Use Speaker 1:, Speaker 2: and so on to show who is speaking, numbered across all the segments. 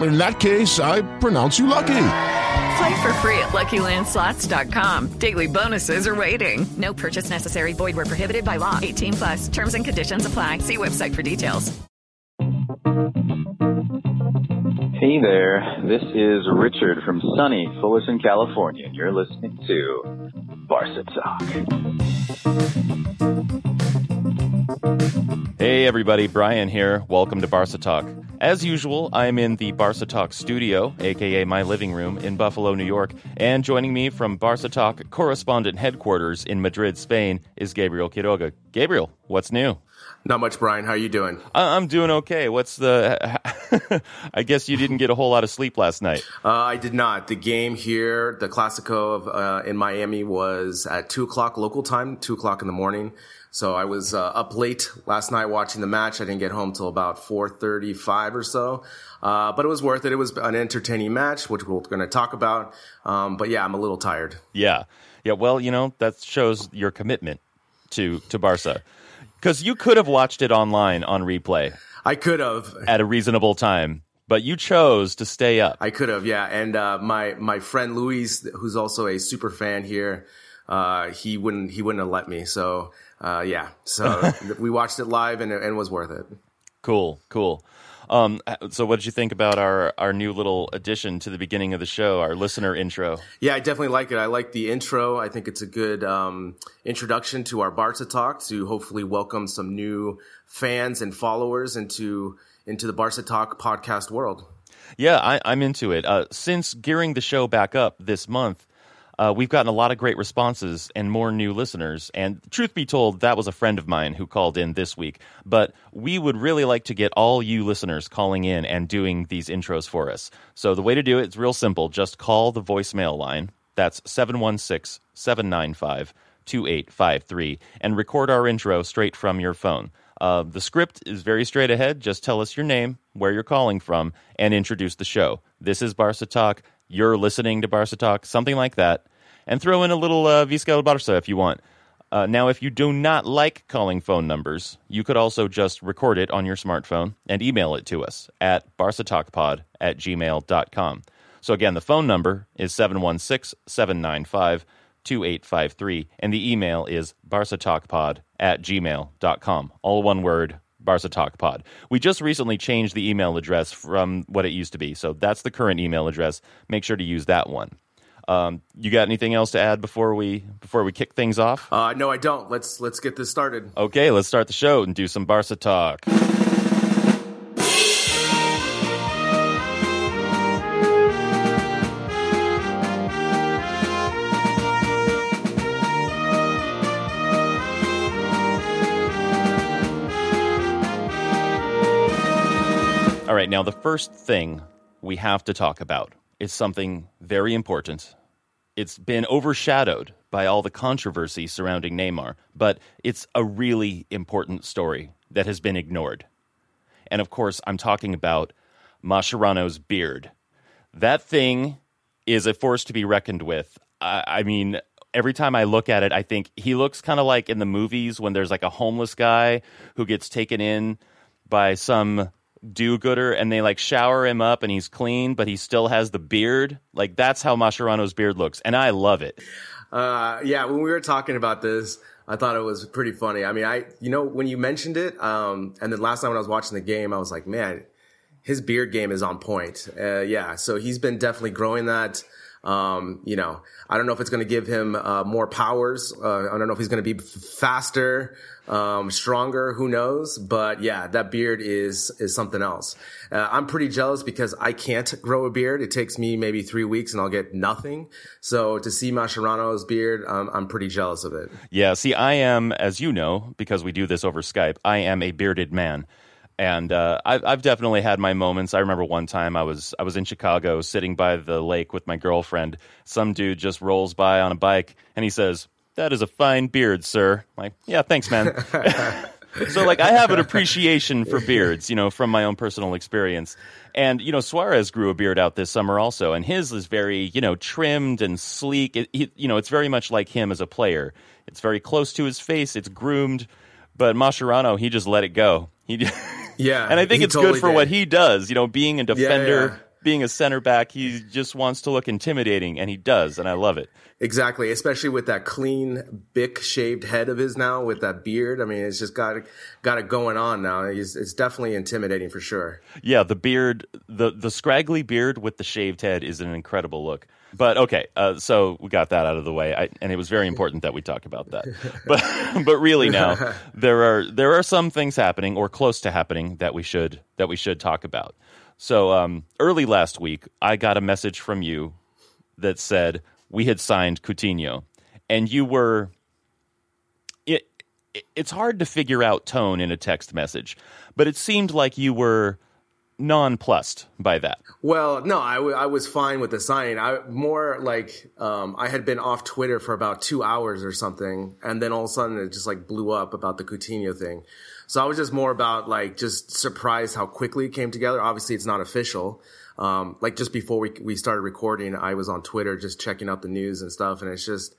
Speaker 1: In that case, I pronounce you lucky.
Speaker 2: Play for free at LuckyLandSlots.com. Daily bonuses are waiting. No purchase necessary. Void where prohibited by law. 18 plus. Terms and conditions apply. See website for details.
Speaker 3: Hey there, this is Richard from sunny Fullerton, California, and you're listening to Barca Talk.
Speaker 4: Hey everybody, Brian here. Welcome to Barca Talk. As usual, I'm in the Barca Talk studio, aka my living room, in Buffalo, New York, and joining me from Barca Talk correspondent headquarters in Madrid, Spain, is Gabriel Quiroga. Gabriel, what's new?
Speaker 5: Not much, Brian. How are you doing?
Speaker 4: I'm doing okay. What's the? I guess you didn't get a whole lot of sleep last night.
Speaker 5: Uh, I did not. The game here, the Clasico of, uh, in Miami, was at two o'clock local time, two o'clock in the morning. So I was uh, up late last night watching the match. I didn't get home till about four thirty-five or so, uh, but it was worth it. It was an entertaining match, which we're going to talk about. Um, but yeah, I'm a little tired.
Speaker 4: Yeah, yeah. Well, you know that shows your commitment to to Barca. Because you could have watched it online on replay.
Speaker 5: I could have
Speaker 4: at a reasonable time, but you chose to stay up.
Speaker 5: I could have, yeah. And uh, my my friend Luis, who's also a super fan here, uh, he wouldn't he wouldn't have let me. So uh, yeah, so we watched it live and and it was worth it.
Speaker 4: Cool, cool. Um, so, what did you think about our our new little addition to the beginning of the show, our listener intro?
Speaker 5: Yeah, I definitely like it. I like the intro. I think it's a good um, introduction to our Barca Talk to hopefully welcome some new fans and followers into into the Barca Talk podcast world.
Speaker 4: Yeah, I, am into it. Uh, since gearing the show back up this month, uh, we've gotten a lot of great responses and more new listeners. And truth be told, that was a friend of mine who called in this week. But we would really like to get all you listeners calling in and doing these intros for us. So the way to do it is real simple. Just call the voicemail line. That's 716 795 2853 and record our intro straight from your phone. Uh, the script is very straight ahead. Just tell us your name, where you're calling from, and introduce the show. This is Barca Talk you're listening to Barca Talk, something like that, and throw in a little uh, Visca Barca if you want. Uh, now, if you do not like calling phone numbers, you could also just record it on your smartphone and email it to us at barcatalkpod at gmail.com. So, again, the phone number is 716 795 2853, and the email is barcatalkpod at gmail.com. All one word, Barca Talk Pod. We just recently changed the email address from what it used to be, so that's the current email address. Make sure to use that one. Um, you got anything else to add before we before we kick things off?
Speaker 5: Uh, no, I don't. Let's let's get this started.
Speaker 4: Okay, let's start the show and do some Barca talk. Now the first thing we have to talk about is something very important. It's been overshadowed by all the controversy surrounding Neymar, but it's a really important story that has been ignored. And of course, I'm talking about Mascherano's beard. That thing is a force to be reckoned with. I, I mean, every time I look at it, I think he looks kind of like in the movies when there's like a homeless guy who gets taken in by some do gooder and they like shower him up and he's clean, but he still has the beard. Like that's how Mascherano's beard looks, and I love it.
Speaker 5: Uh, yeah, when we were talking about this, I thought it was pretty funny. I mean, I you know when you mentioned it, um, and then last night when I was watching the game, I was like, man, his beard game is on point. Uh, yeah, so he's been definitely growing that. Um, you know, I don't know if it's going to give him uh, more powers. Uh, I don't know if he's going to be faster, um, stronger. Who knows? But yeah, that beard is is something else. Uh, I'm pretty jealous because I can't grow a beard. It takes me maybe three weeks and I'll get nothing. So to see Mascherano's beard, um, I'm pretty jealous of it.
Speaker 4: Yeah. See, I am, as you know, because we do this over Skype. I am a bearded man and uh, I've, I've definitely had my moments. I remember one time I was I was in Chicago, sitting by the lake with my girlfriend. Some dude just rolls by on a bike, and he says, "That is a fine beard, sir." I'm like, yeah, thanks, man. so like I have an appreciation for beards, you know, from my own personal experience. And you know, Suarez grew a beard out this summer also, and his is very you know trimmed and sleek. It, he, you know, it's very much like him as a player. It's very close to his face. It's groomed. But Mascherano, he just let it go. He
Speaker 5: yeah,
Speaker 4: and I think it's
Speaker 5: totally
Speaker 4: good for
Speaker 5: did.
Speaker 4: what he does. You know, being a defender,
Speaker 5: yeah.
Speaker 4: being a center back, he just wants to look intimidating, and he does, and I love it.
Speaker 5: Exactly, especially with that clean, bic shaved head of his now, with that beard. I mean, it's just got got it going on now. It's, it's definitely intimidating for sure.
Speaker 4: Yeah, the beard, the the scraggly beard with the shaved head is an incredible look. But okay, uh, so we got that out of the way, I, and it was very important that we talk about that. But but really now there are there are some things happening or close to happening that we should that we should talk about. So um, early last week, I got a message from you that said we had signed Coutinho, and you were. It, it it's hard to figure out tone in a text message, but it seemed like you were nonplussed by that.
Speaker 5: Well, no, I, w- I was fine with the signing. I more like um, I had been off Twitter for about two hours or something, and then all of a sudden it just like blew up about the Coutinho thing. So I was just more about like just surprised how quickly it came together. Obviously, it's not official. Um, like just before we we started recording, I was on Twitter just checking out the news and stuff, and it's just.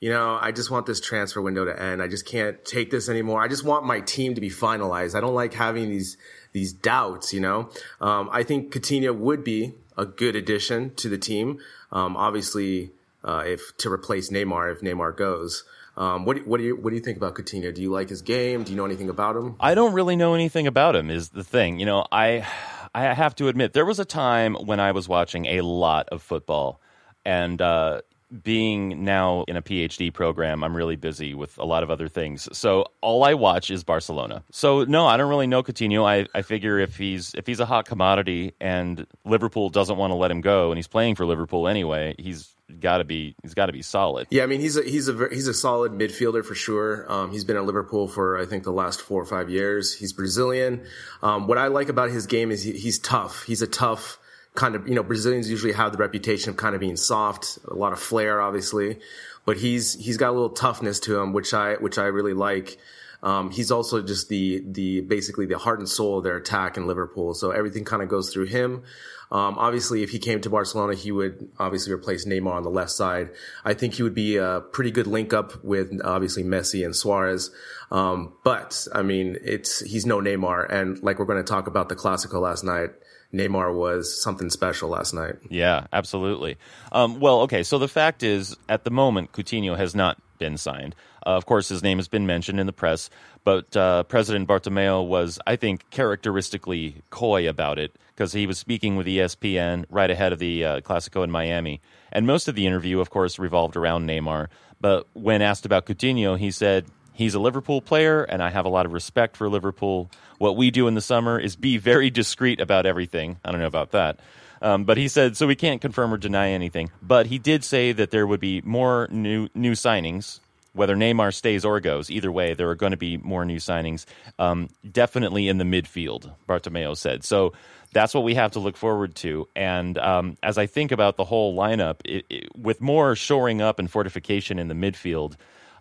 Speaker 5: You know, I just want this transfer window to end. I just can't take this anymore. I just want my team to be finalized. I don't like having these these doubts, you know. Um, I think Coutinho would be a good addition to the team. Um, obviously, uh, if to replace Neymar if Neymar goes. Um, what, what do you what do you think about Coutinho? Do you like his game? Do you know anything about him?
Speaker 4: I don't really know anything about him. Is the thing, you know? I I have to admit there was a time when I was watching a lot of football, and uh, being now in a PhD program, I'm really busy with a lot of other things. So all I watch is Barcelona. So no, I don't really know Coutinho. I, I figure if he's if he's a hot commodity and Liverpool doesn't want to let him go and he's playing for Liverpool anyway, he's got to be he's got to be solid.
Speaker 5: Yeah, I mean he's a he's a he's a solid midfielder for sure. Um, he's been at Liverpool for I think the last four or five years. He's Brazilian. Um, what I like about his game is he, he's tough. He's a tough kind of you know Brazilians usually have the reputation of kind of being soft, a lot of flair, obviously, but he's he's got a little toughness to him, which I which I really like. Um, he's also just the the basically the heart and soul of their attack in Liverpool. So everything kind of goes through him. Um, obviously, if he came to Barcelona, he would obviously replace Neymar on the left side. I think he would be a pretty good link up with obviously Messi and Suarez. Um, but I mean, it's he's no Neymar, and like we're going to talk about the Clasico last night. Neymar was something special last night.
Speaker 4: Yeah, absolutely. Um, well, okay, so the fact is, at the moment, Coutinho has not been signed. Uh, of course, his name has been mentioned in the press, but uh, President Bartomeu was, I think, characteristically coy about it because he was speaking with ESPN right ahead of the uh, Clasico in Miami. And most of the interview, of course, revolved around Neymar. But when asked about Coutinho, he said, He's a Liverpool player, and I have a lot of respect for Liverpool. What we do in the summer is be very discreet about everything. I don't know about that. Um, but he said, so we can't confirm or deny anything. But he did say that there would be more new new signings, whether Neymar stays or goes. Either way, there are going to be more new signings, um, definitely in the midfield, Bartomeu said. So that's what we have to look forward to. And um, as I think about the whole lineup, it, it, with more shoring up and fortification in the midfield,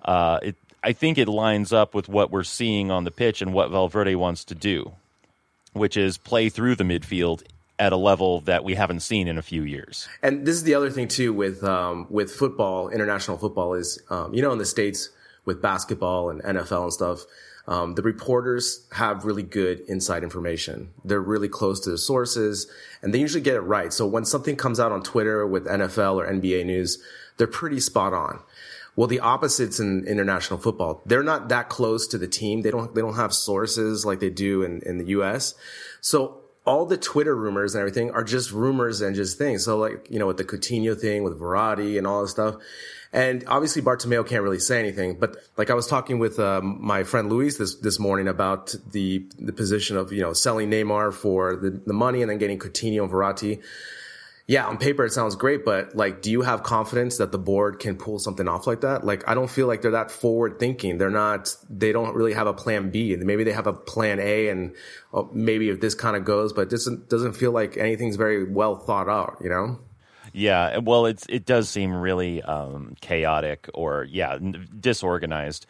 Speaker 4: uh, it, I think it lines up with what we're seeing on the pitch and what Valverde wants to do, which is play through the midfield at a level that we haven't seen in a few years.
Speaker 5: And this is the other thing too with um, with football, international football is um, you know in the states with basketball and NFL and stuff. Um, the reporters have really good inside information. They're really close to the sources and they usually get it right. So when something comes out on Twitter with NFL or NBA news, they're pretty spot on. Well, the opposites in international football, they're not that close to the team. They don't, they don't have sources like they do in, in the U.S. So all the Twitter rumors and everything are just rumors and just things. So like, you know, with the Coutinho thing, with Verratti and all this stuff. And obviously Bartomeu can't really say anything, but like I was talking with um, my friend Luis this this morning about the the position of you know selling Neymar for the, the money and then getting Coutinho and Verratti. Yeah, on paper it sounds great, but like, do you have confidence that the board can pull something off like that? Like, I don't feel like they're that forward thinking. They're not. They don't really have a plan B. Maybe they have a plan A, and oh, maybe if this kind of goes, but this doesn't doesn't feel like anything's very well thought out. You know.
Speaker 4: Yeah, well, it's it does seem really um, chaotic or yeah, disorganized.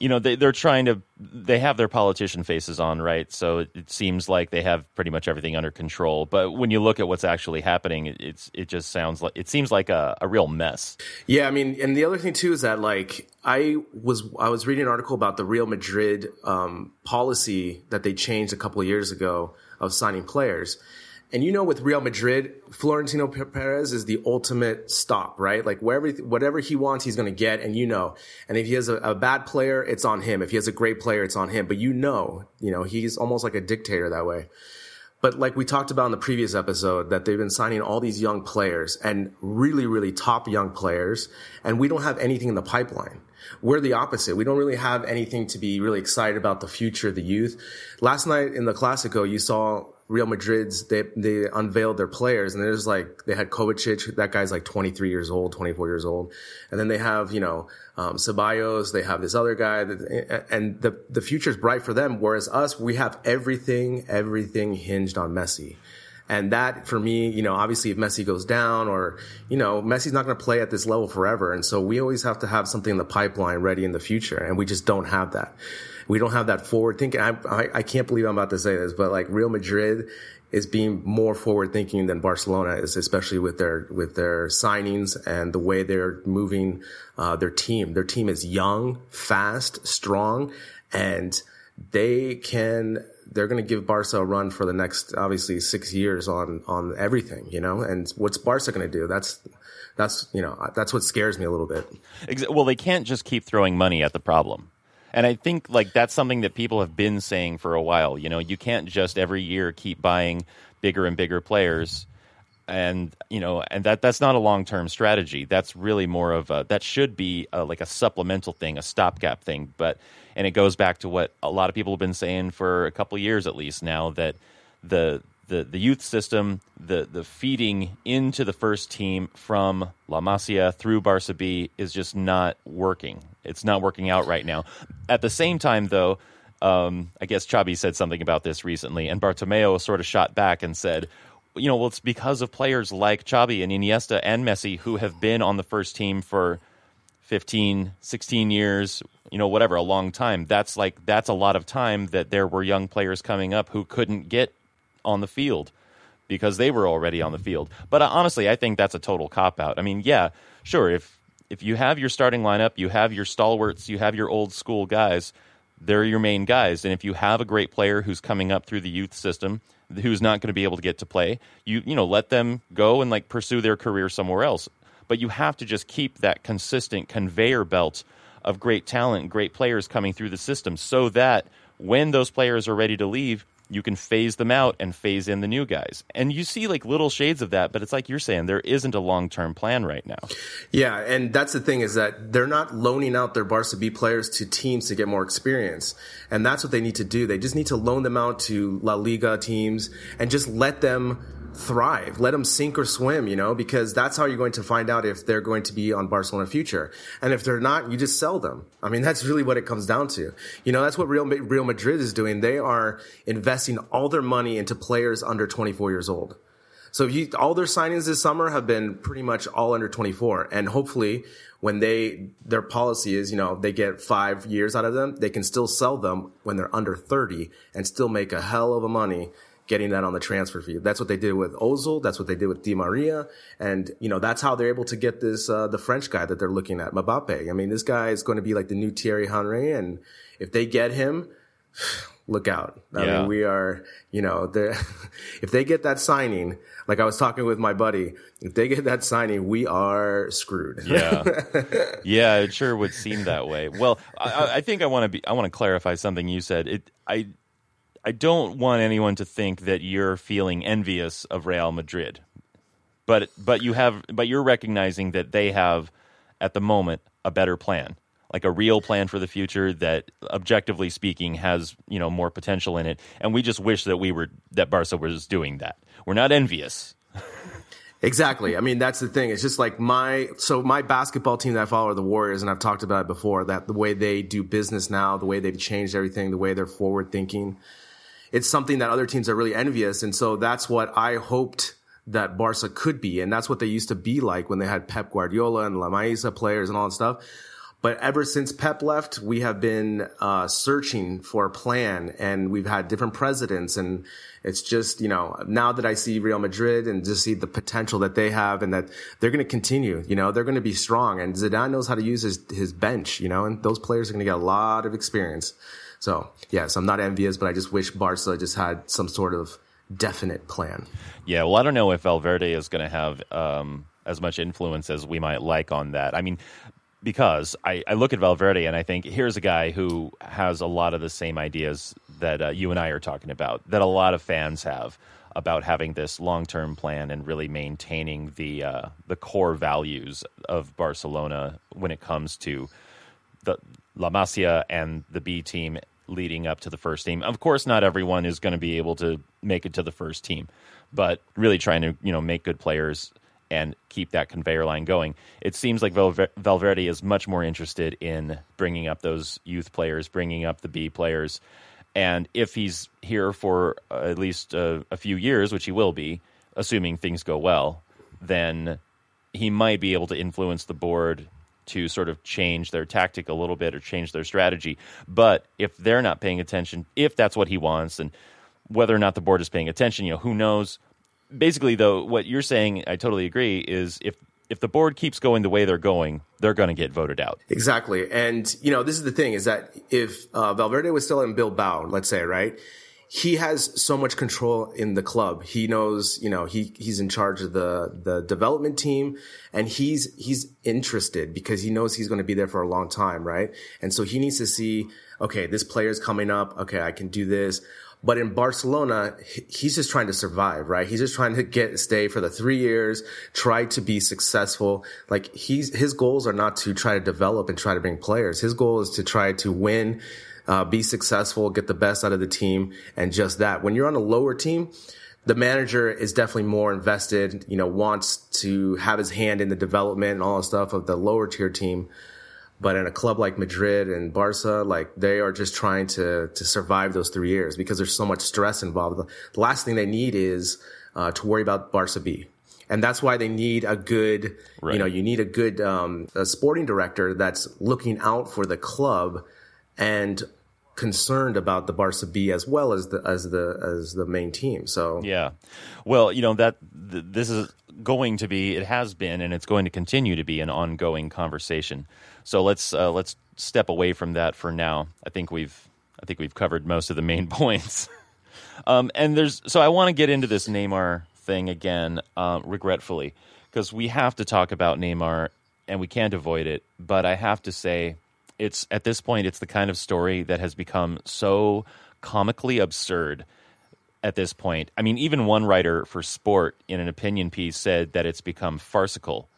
Speaker 4: You know, they, they're trying to they have their politician faces on, right? So it, seems like they have pretty much everything under control. But when you look at what's actually happening, it, it's it just sounds like it seems like a, a real mess.
Speaker 5: Yeah, I mean, and the other thing too is that like I was I was reading an article about the Real Madrid um, policy that they changed a couple years ago of signing players and you know, with Real Madrid, Florentino Perez is the ultimate stop, right? Like wherever, whatever he wants, he's going to get. And you know, and if he has a, a, bad player, it's on him. If he has a great player, it's on him. But you know, you know, he's almost like a dictator that way. But like we talked about in the previous episode, that they've been signing all these young players and really, really top young players. And we don't have anything in the pipeline. We're the opposite. We don't really have anything to be really excited about the future of the youth. Last night in the Clasico, you saw Real Madrid's they they unveiled their players and there's like they had Kovacic that guy's like 23 years old 24 years old. And then they have you know um, Ceballos they have this other guy that, and the the future's bright for them whereas us we have everything everything hinged on Messi. And that for me you know obviously if Messi goes down or you know Messi's not going to play at this level forever and so we always have to have something in the pipeline ready in the future and we just don't have that we don't have that forward thinking. I, I, I can't believe I'm about to say this, but like Real Madrid is being more forward thinking than Barcelona is, especially with their with their signings and the way they're moving uh, their team. Their team is young, fast, strong, and they can. They're going to give Barca a run for the next, obviously, six years on on everything, you know. And what's Barca going to do? That's that's you know that's what scares me a little bit.
Speaker 4: Well, they can't just keep throwing money at the problem. And I think like that's something that people have been saying for a while. You know, you can't just every year keep buying bigger and bigger players and you know and that that's not a long-term strategy that's really more of a that should be a, like a supplemental thing a stopgap thing but and it goes back to what a lot of people have been saying for a couple years at least now that the the the youth system, the the feeding into the first team from La Masia through Barca B is just not working. It's not working out right now. At the same time, though, um, I guess Xavi said something about this recently, and Bartomeu sort of shot back and said, you know, well, it's because of players like Xavi and Iniesta and Messi who have been on the first team for 15, 16 years, you know, whatever, a long time. That's like, that's a lot of time that there were young players coming up who couldn't get on the field because they were already on the field. But uh, honestly, I think that's a total cop out. I mean, yeah, sure, if if you have your starting lineup, you have your stalwarts, you have your old school guys, they're your main guys. And if you have a great player who's coming up through the youth system, who's not going to be able to get to play, you you know, let them go and like pursue their career somewhere else. But you have to just keep that consistent conveyor belt of great talent, great players coming through the system so that when those players are ready to leave, you can phase them out and phase in the new guys. And you see like little shades of that, but it's like you're saying there isn't a long-term plan right now.
Speaker 5: Yeah, and that's the thing is that they're not loaning out their Barca B players to teams to get more experience. And that's what they need to do. They just need to loan them out to La Liga teams and just let them thrive. Let them sink or swim, you know, because that's how you're going to find out if they're going to be on Barcelona future. And if they're not, you just sell them. I mean, that's really what it comes down to. You know, that's what Real, Real Madrid is doing. They are investing all their money into players under 24 years old. So you, all their signings this summer have been pretty much all under 24. And hopefully when they, their policy is, you know, they get five years out of them, they can still sell them when they're under 30 and still make a hell of a money getting that on the transfer fee. That's what they did with Ozil. That's what they did with Di Maria. And, you know, that's how they're able to get this, uh, the French guy that they're looking at, Mbappe. I mean, this guy is going to be like the new Thierry Henry. And if they get him, look out. I yeah. mean, we are, you know, if they get that signing, like I was talking with my buddy, if they get that signing, we are screwed.
Speaker 4: yeah, yeah, it sure would seem that way. Well, I, I think I want to be, I want to clarify something you said. It, I I don't want anyone to think that you're feeling envious of Real Madrid, but but you have but you're recognizing that they have at the moment a better plan, like a real plan for the future that, objectively speaking, has you know more potential in it. And we just wish that we were that Barca was doing that. We're not envious.
Speaker 5: Exactly. I mean, that's the thing. It's just like my, so my basketball team that I follow are the Warriors, and I've talked about it before, that the way they do business now, the way they've changed everything, the way they're forward thinking, it's something that other teams are really envious. And so that's what I hoped that Barca could be. And that's what they used to be like when they had Pep Guardiola and La Masia players and all that stuff. But ever since Pep left, we have been uh, searching for a plan, and we've had different presidents. And it's just, you know, now that I see Real Madrid and just see the potential that they have, and that they're going to continue. You know, they're going to be strong. And Zidane knows how to use his his bench. You know, and those players are going to get a lot of experience. So yes, I'm not envious, but I just wish Barca just had some sort of definite plan.
Speaker 4: Yeah, well, I don't know if Valverde is going to have um, as much influence as we might like on that. I mean, because I, I, look at Valverde and I think here's a guy who has a lot of the same ideas that uh, you and I are talking about, that a lot of fans have about having this long term plan and really maintaining the uh, the core values of Barcelona when it comes to the La Masia and the B team leading up to the first team. Of course, not everyone is going to be able to make it to the first team, but really trying to you know make good players and keep that conveyor line going. It seems like Valverde is much more interested in bringing up those youth players, bringing up the B players, and if he's here for uh, at least a, a few years, which he will be, assuming things go well, then he might be able to influence the board to sort of change their tactic a little bit or change their strategy. But if they're not paying attention, if that's what he wants, and whether or not the board is paying attention, you know, who knows? Basically, though, what you're saying, I totally agree, is if if the board keeps going the way they're going, they're going to get voted out.
Speaker 5: Exactly, and you know, this is the thing: is that if uh, Valverde was still in Bilbao, let's say, right, he has so much control in the club. He knows, you know, he, he's in charge of the, the development team and he's, he's interested because he knows he's going to be there for a long time, right? And so he needs to see, okay, this player's coming up. Okay, I can do this. But in Barcelona, he's just trying to survive, right? He's just trying to get stay for the three years, try to be successful. Like he's, his goals are not to try to develop and try to bring players. His goal is to try to win, uh, be successful, get the best out of the team, and just that. When you're on a lower team, the manager is definitely more invested, you know, wants to have his hand in the development and all the stuff of the lower tier team. But in a club like Madrid and Barca, like they are just trying to to survive those three years because there's so much stress involved. The last thing they need is uh, to worry about Barca B and that's why they need a good right. you know you need a good um, a sporting director that's looking out for the club and concerned about the Barca B as well as the as the as the main team. So
Speaker 4: yeah, well, you know that th- this is going to be, it has been, and it's going to continue to be an ongoing conversation. So let's uh, let's step away from that for now. I think we've I think we've covered most of the main points. um, and there's so I want to get into this Neymar thing again, uh, regretfully, because we have to talk about Neymar and we can't avoid it. But I have to say it's at this point it's the kind of story that has become so comically absurd at this point. I mean, even one writer for Sport in an opinion piece said that it's become farcical.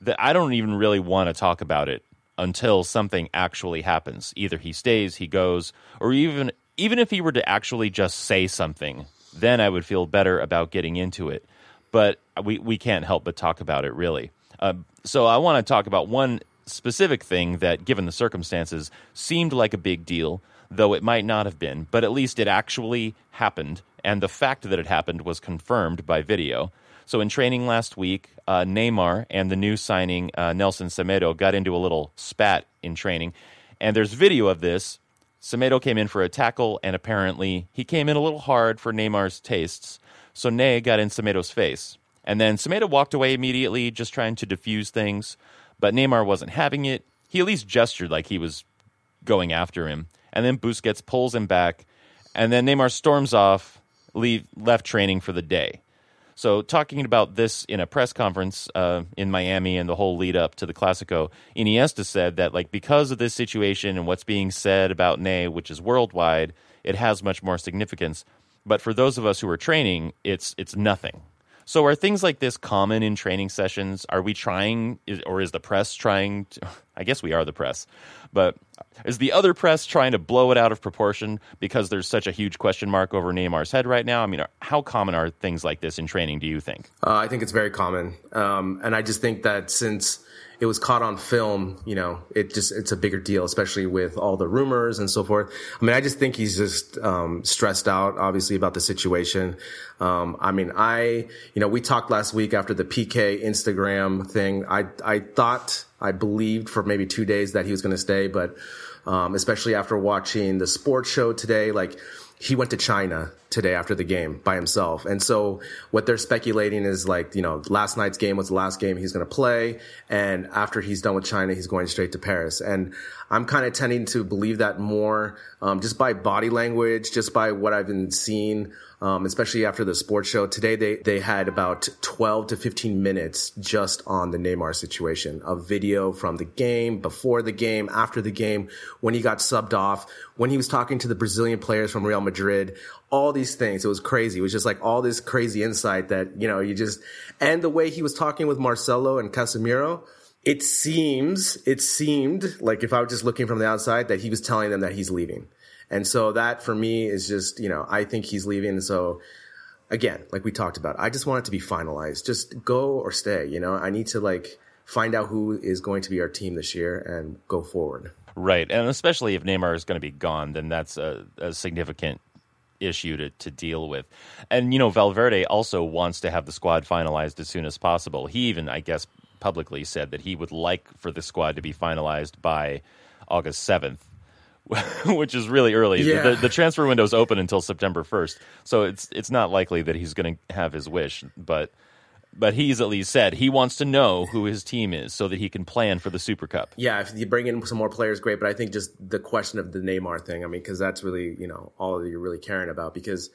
Speaker 4: That I don't even really want to talk about it until something actually happens. Either he stays, he goes, or even even if he were to actually just say something, then I would feel better about getting into it. But we we can't help but talk about it really. Uh, so I want to talk about one specific thing that, given the circumstances, seemed like a big deal, though it might not have been, but at least it actually happened, and the fact that it happened was confirmed by video. So, in training last week, uh, Neymar and the new signing uh, Nelson Semedo got into a little spat in training, and there's video of this. Semedo came in for a tackle, and apparently he came in a little hard for Neymar's tastes. So Ney got in Semedo's face. And then Semedo walked away immediately, just trying to defuse things. But Neymar wasn't having it. He at least gestured like he was going after him. And then Busquets pulls him back. And then Neymar storms off, leave, left training for the day. So, talking about this in a press conference uh, in Miami and the whole lead up to the Clasico, Iniesta said that, like, because of this situation and what's being said about Ney, which is worldwide, it has much more significance. But for those of us who are training, it's it's nothing. So are things like this common in training sessions? Are we trying, or is the press trying? To, I guess we are the press, but is the other press trying to blow it out of proportion because there's such a huge question mark over Neymar's head right now? I mean, how common are things like this in training? Do you think?
Speaker 5: Uh, I think it's very common, um, and I just think that since it was caught on film, you know, it just, it's a bigger deal, especially with all the rumors and so forth. I mean, I just think he's just, um, stressed out, obviously, about the situation. Um, I mean, I, you know, we talked last week after the Piqué Instagram thing. I, I thought, I believed for maybe two days that he was going to stay, but, um, especially after watching the sports show today, like, he went to China today after the game by himself. And so what they're speculating is like, you know, last night's game was the last game he's going to play. And after he's done with China, he's going straight to Paris. And I'm kind of tending to believe that more, um, just by body language, just by what I've been seeing um, especially after the sports show. Today, they, they had about 12 to 15 minutes just on the Neymar situation a video from the game, before the game, after the game, when he got subbed off, when he was talking to the Brazilian players from Real Madrid, all these things. It was crazy. It was just like all this crazy insight that, you know, you just, and the way he was talking with Marcelo and Casemiro, it seems, it seemed like if I was just looking from the outside that he was telling them that he's leaving. And so that for me is just, you know, I think he's leaving. So again, like we talked about, I just want it to be finalized. Just go or stay, you know, I need to like find out who is going to be our team this year and go forward.
Speaker 4: Right. And especially if Neymar is going to be gone, then that's a, a significant issue to, to deal with. And, you know, Valverde also wants to have the squad finalized as soon as possible. He even, I guess, publicly said that he would like for the squad to be finalized by August 7th. which is really early.
Speaker 5: Yeah.
Speaker 4: The, the transfer window is open until September 1st, so it's it's not likely that he's going to have his wish. But but he's at least said he wants to know who his team is so that he can plan for the Super Cup.
Speaker 5: Yeah, if you bring in some more players, great. But I think just the question of the Neymar thing. I mean, because that's really you know all that you're really caring about because.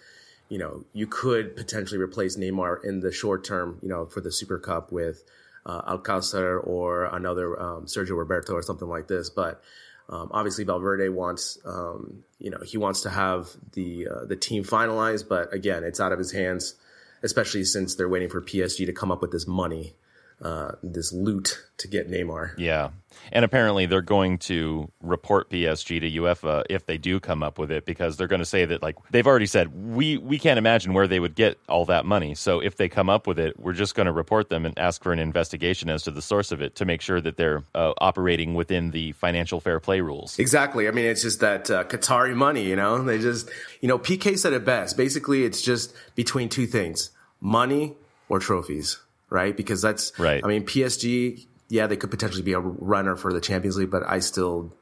Speaker 5: You know, you could potentially replace Neymar in the short term, you know, for the Super Cup with uh, Alcácer or another um, Sergio Roberto or something like this. But um, obviously, Valverde wants, um, you know, he wants to have the uh, the team finalized, but again, it's out of his hands, especially since they're waiting for PSG to come up with this money uh, this loot to get Neymar.
Speaker 4: Yeah, and apparently they're going to report PSG to UEFA if they do come up with it because they're going to say that like they've already said we we can't imagine where they would get all that money. So if they come up with it, we're just going to report them and ask for an investigation as to the source of it to make sure that they're uh, operating within the financial fair play rules.
Speaker 5: Exactly. I mean, it's just that uh, Qatari money. You know, they just you know Piqué said it best. Basically, it's just between two things: money or trophies right? Because that's
Speaker 4: right.
Speaker 5: I mean, PSG, yeah, they could potentially be a runner for the Champions League, but I still,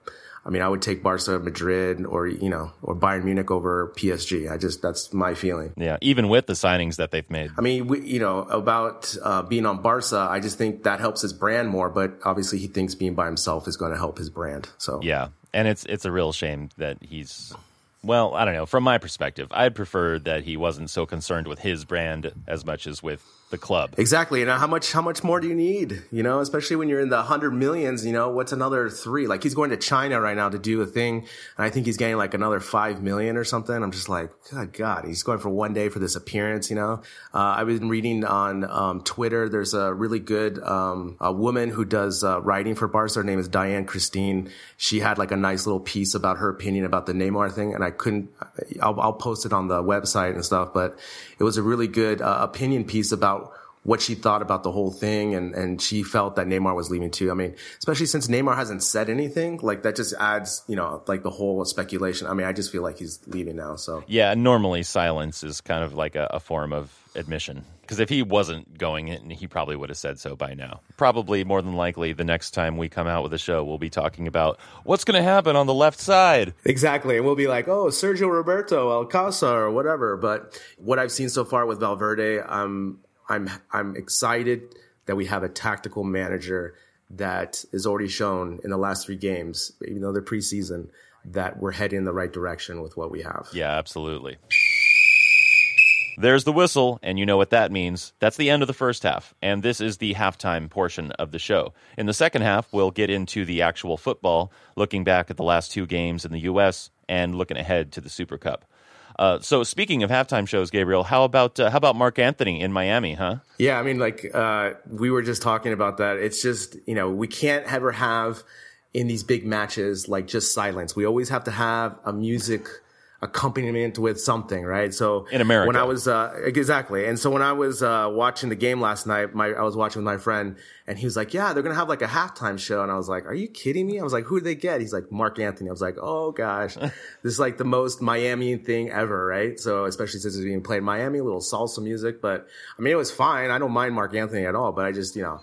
Speaker 5: I mean, I would take Barca, Madrid, or you know, or Bayern Munich over PSG. I just that's my feeling.
Speaker 4: Yeah, even with the signings that they've made.
Speaker 5: I mean, we, you know, about uh, being on Barca, I just think that helps his brand more. But obviously, he thinks being by himself is going to help his brand. So
Speaker 4: yeah, and it's it's a real shame that he's well, I don't know. From my perspective, I'd prefer that he wasn't so concerned with his brand as much as with the club.
Speaker 5: Exactly. And how much how much more do you need? You know, especially when you're in the hundred millions. You know, what's another three? Like he's going to China right now to do a thing, and I think he's getting like another five million or something. I'm just like, God, God, he's going for one day for this appearance. You know, uh, I've been reading on um, Twitter. There's a really good um, a woman who does uh, writing for Barca. Her name is Diane Christine. She had like a nice little piece about her opinion about the Neymar thing, and I couldn't. I'll, I'll post it on the website and stuff, but it was a really good uh, opinion piece about what she thought about the whole thing, and and she felt that Neymar was leaving too. I mean, especially since Neymar hasn't said anything, like that just adds, you know, like the whole speculation. I mean, I just feel like he's leaving now. So
Speaker 4: yeah, normally silence is kind of like a, a form of admission. Because if he wasn't going, in, he probably would have said so by now. Probably more than likely, the next time we come out with a show, we'll be talking about what's going to happen on the left side.
Speaker 5: Exactly. And we'll be like, oh, Sergio Roberto, Alcácer, or whatever. But what I've seen so far with Valverde, I'm, I'm, I'm excited that we have a tactical manager that is already shown in the last three games, even though they're preseason, that we're heading in the right direction with what we have.
Speaker 4: Yeah, absolutely. There's the whistle, and you know what that means. That's the end of the first half, and this is the halftime portion of the show. In the second half, we'll get into the actual football, looking back at the last two games in the U.S. and looking ahead to the Super Cup. Uh, so speaking of halftime shows, Gabriel, how about uh, how about Marc Anthony in Miami, huh?
Speaker 5: Yeah, I mean, like uh, we were just talking about that. It's just you know we can't ever have in these big matches like just silence. We always have to have a music accompaniment with something, right? So
Speaker 4: in America,
Speaker 5: when I was uh, exactly, and so when I was uh, watching the game last night, my I was watching with my friend, and he was like, "Yeah, they're gonna have like a halftime show," and I was like, "Are you kidding me?" I was like, "Who did they get?" He's like, "Marc Anthony." I was like, "Oh gosh, this is like the most Miami thing ever, right?" So especially since it's being played in Miami, a little salsa music, but I mean, it was fine. I don't mind Marc Anthony at all, but I just you know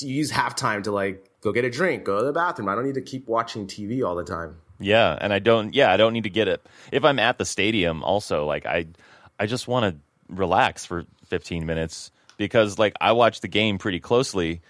Speaker 5: use halftime to like go get a drink, go to the bathroom. I don't need to keep watching TV all the time.
Speaker 4: Yeah, and I don't. Yeah, I don't need to get it if I'm at the stadium. Also, like I, I just want to relax for 15 minutes because like I watch the game pretty closely.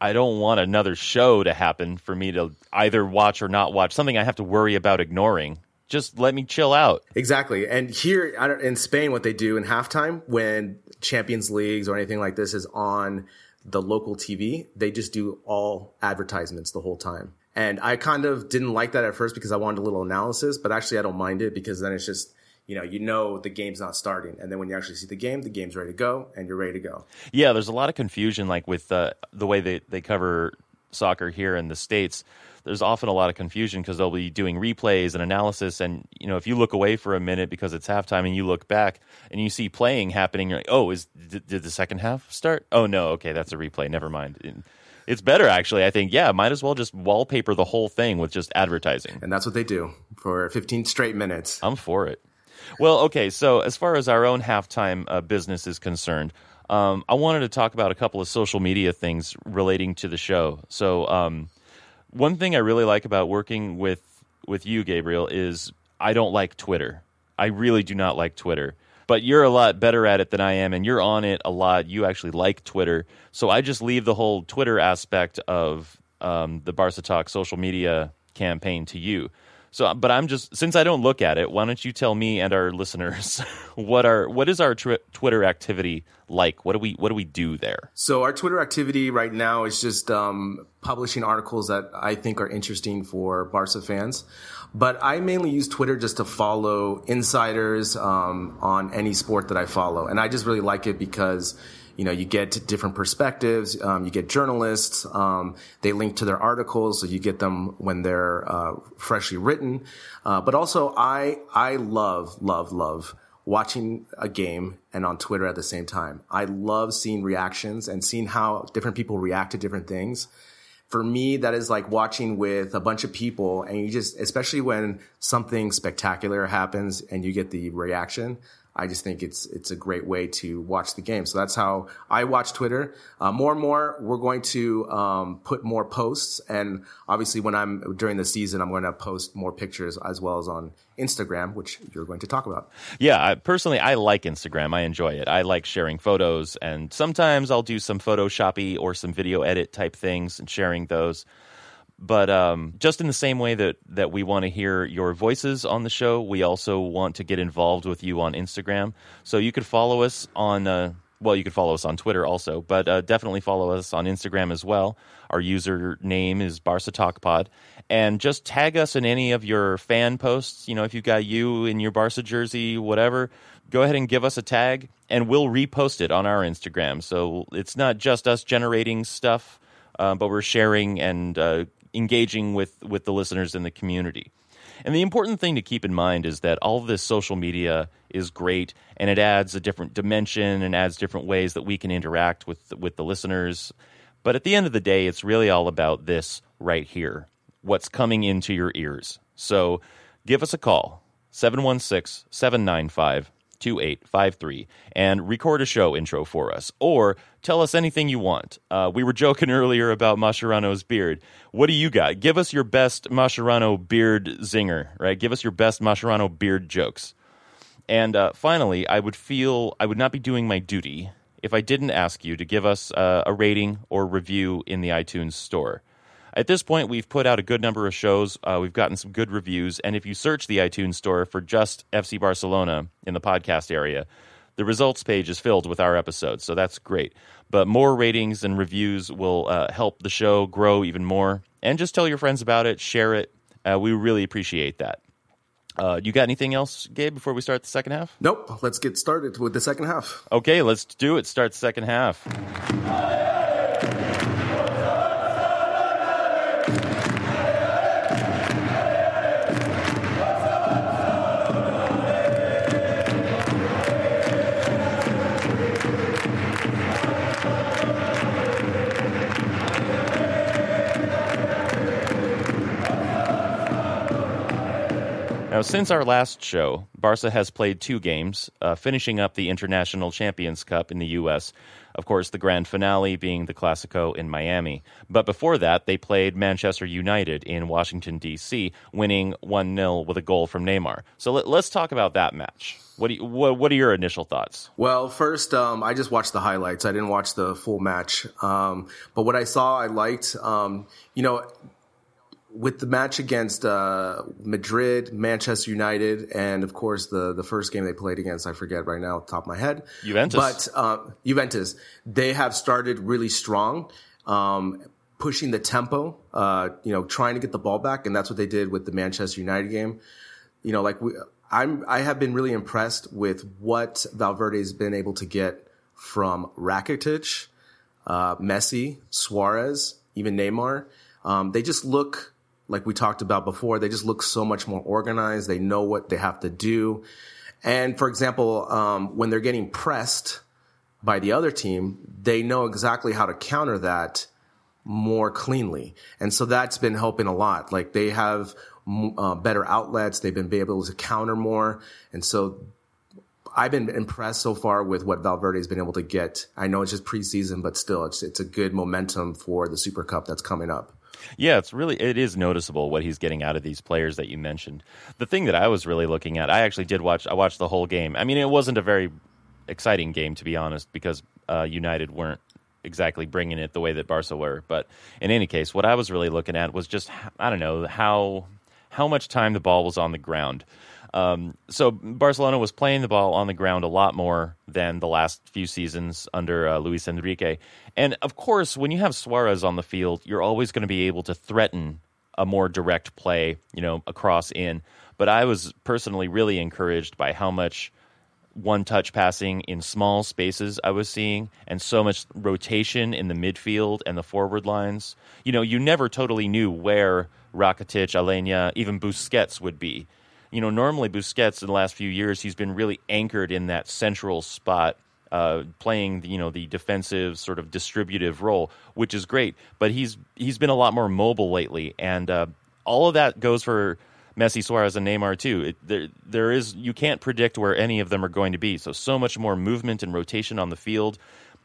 Speaker 4: I don't want another show to happen for me to either watch or not watch something I have to worry about ignoring. Just let me chill out.
Speaker 5: Exactly. And here in Spain, what they do in halftime when Champions Leagues or anything like this is on the local TV, they just do all advertisements the whole time. And I kind of didn't like that at first because I wanted a little analysis, but actually I don't mind it because then it's just, you know, you know the game's not starting. And then when you actually see the game, the game's ready to go and you're ready to go.
Speaker 4: Yeah, there's a lot of confusion like with uh, the way they, they cover soccer here in the States. There's often a lot of confusion because they'll be doing replays and analysis. And, you know, if you look away for a minute because it's halftime and you look back and you see playing happening, you're like, oh, is did, did the second half start? Oh, no, okay, that's a replay. Never mind. And, it's better actually. I think yeah, might as well just wallpaper the whole thing with just advertising.
Speaker 5: And that's what they do for 15 straight minutes.
Speaker 4: I'm for it. Well, okay. So as far as our own halftime uh, business is concerned, um, I wanted to talk about a couple of social media things relating to the show. So um, one thing I really like about working with with you, Gabriel, is I don't like Twitter. I really do not like Twitter but you're a lot better at it than I am, and you're on it a lot. You actually like Twitter, so I just leave the whole Twitter aspect of um, the Barca Talk social media campaign to you. So, but I'm just since I don't look at it, why don't you tell me and our listeners what are what is our tw- Twitter activity like? What do we what do we do there?
Speaker 5: So our Twitter activity right now is just um, publishing articles that I think are interesting for Barca fans. But I mainly use Twitter just to follow insiders um, on any sport that I follow, and I just really like it because you know, you get different perspectives. Um, you get journalists. Um, they link to their articles, so you get them when they're uh, freshly written. Uh, but also, I I love love love watching a game and on Twitter at the same time. I love seeing reactions and seeing how different people react to different things. For me, that is like watching with a bunch of people and you just, especially when something spectacular happens and you get the reaction. I just think it's it's a great way to watch the game. So that's how I watch Twitter. Uh, more and more, we're going to um, put more posts, and obviously, when I'm during the season, I'm going to post more pictures as well as on Instagram, which you're going to talk about.
Speaker 4: Yeah, I, personally, I like Instagram. I enjoy it. I like sharing photos, and sometimes I'll do some Photoshoppy or some video edit type things and sharing those. But um, just in the same way that, that we want to hear your voices on the show, we also want to get involved with you on Instagram. So you could follow us on, uh, well, you could follow us on Twitter also, but uh, definitely follow us on Instagram as well. Our username is Barca Talk Pod. And just tag us in any of your fan posts. You know, if you've got you in your Barca jersey, whatever, go ahead and give us a tag and we'll repost it on our Instagram. So it's not just us generating stuff. Uh, but we're sharing and uh, engaging with with the listeners in the community. And the important thing to keep in mind is that all of this social media is great and it adds a different dimension and adds different ways that we can interact with with the listeners. But at the end of the day, it's really all about this right here. What's coming into your ears. So give us a call 716 795 2853 and record a show intro for us. Or tell us anything you want. Uh, we were joking earlier about Mascherano's beard. What do you got? Give us your best Mascherano beard zinger, right? Give us your best Mascherano beard jokes. And uh, finally, I would feel I would not be doing my duty if I didn't ask you to give us uh, a rating or review in the iTunes store. At this point, we've put out a good number of shows. Uh, we've gotten some good reviews. And if you search the iTunes store for just FC Barcelona in the podcast area, the results page is filled with our episodes. So that's great. But more ratings and reviews will uh, help the show grow even more. And just tell your friends about it, share it. Uh, we really appreciate that. Uh, you got anything else, Gabe, before we start the second half?
Speaker 5: Nope. Let's get started with the second half.
Speaker 4: Okay, let's do it. Start the second half. Now, since our last show, Barca has played two games, uh, finishing up the International Champions Cup in the U.S. Of course, the grand finale being the Clasico in Miami. But before that, they played Manchester United in Washington, D.C., winning 1 0 with a goal from Neymar. So let, us talk about that match. What, you, what, what, are your initial thoughts?
Speaker 5: Well, first, um, I just watched the highlights. I didn't watch the full match. Um, but what I saw, I liked. Um, you know, with the match against uh, Madrid, Manchester United, and of course the the first game they played against, I forget right now, top of my head.
Speaker 4: Juventus.
Speaker 5: But uh, Juventus, they have started really strong, um, pushing the tempo. Uh, you know, trying to get the ball back, and that's what they did with the Manchester United game. You know, like we, I'm, I have been really impressed with what Valverde has been able to get from Rakitic, uh, Messi, Suarez, even Neymar. Um, they just look like we talked about before, they just look so much more organized. They know what they have to do. And for example, um, when they're getting pressed by the other team, they know exactly how to counter that more cleanly. And so that's been helping a lot. Like they have uh, better outlets. They've been able to counter more. And so I've been impressed so far with what Valverde has been able to get. I know it's just preseason, but still, it's it's a good momentum for the Super Cup that's coming up.
Speaker 4: Yeah, it's really it is noticeable what he's getting out of these players that you mentioned. The thing that I was really looking at, I actually did watch. I watched the whole game. I mean, it wasn't a very exciting game to be honest, because uh, United weren't exactly bringing it the way that Barca were. But in any case, what I was really looking at was just I don't know how how much time the ball was on the ground. Um, so Barcelona was playing the ball on the ground a lot more than the last few seasons under uh, Luis Enrique. And of course, when you have Suarez on the field, you're always going to be able to threaten a more direct play, you know, across in. But I was personally really encouraged by how much one touch passing in small spaces I was seeing, and so much rotation in the midfield and the forward lines. You know, you never totally knew where Rakitic, Aleñá, even Busquets would be you know, normally Busquets in the last few years, he's been really anchored in that central spot, uh, playing you know the defensive sort of distributive role, which is great. But he's he's been a lot more mobile lately, and uh, all of that goes for Messi, Suarez, and Neymar too. It, there there is you can't predict where any of them are going to be. So so much more movement and rotation on the field,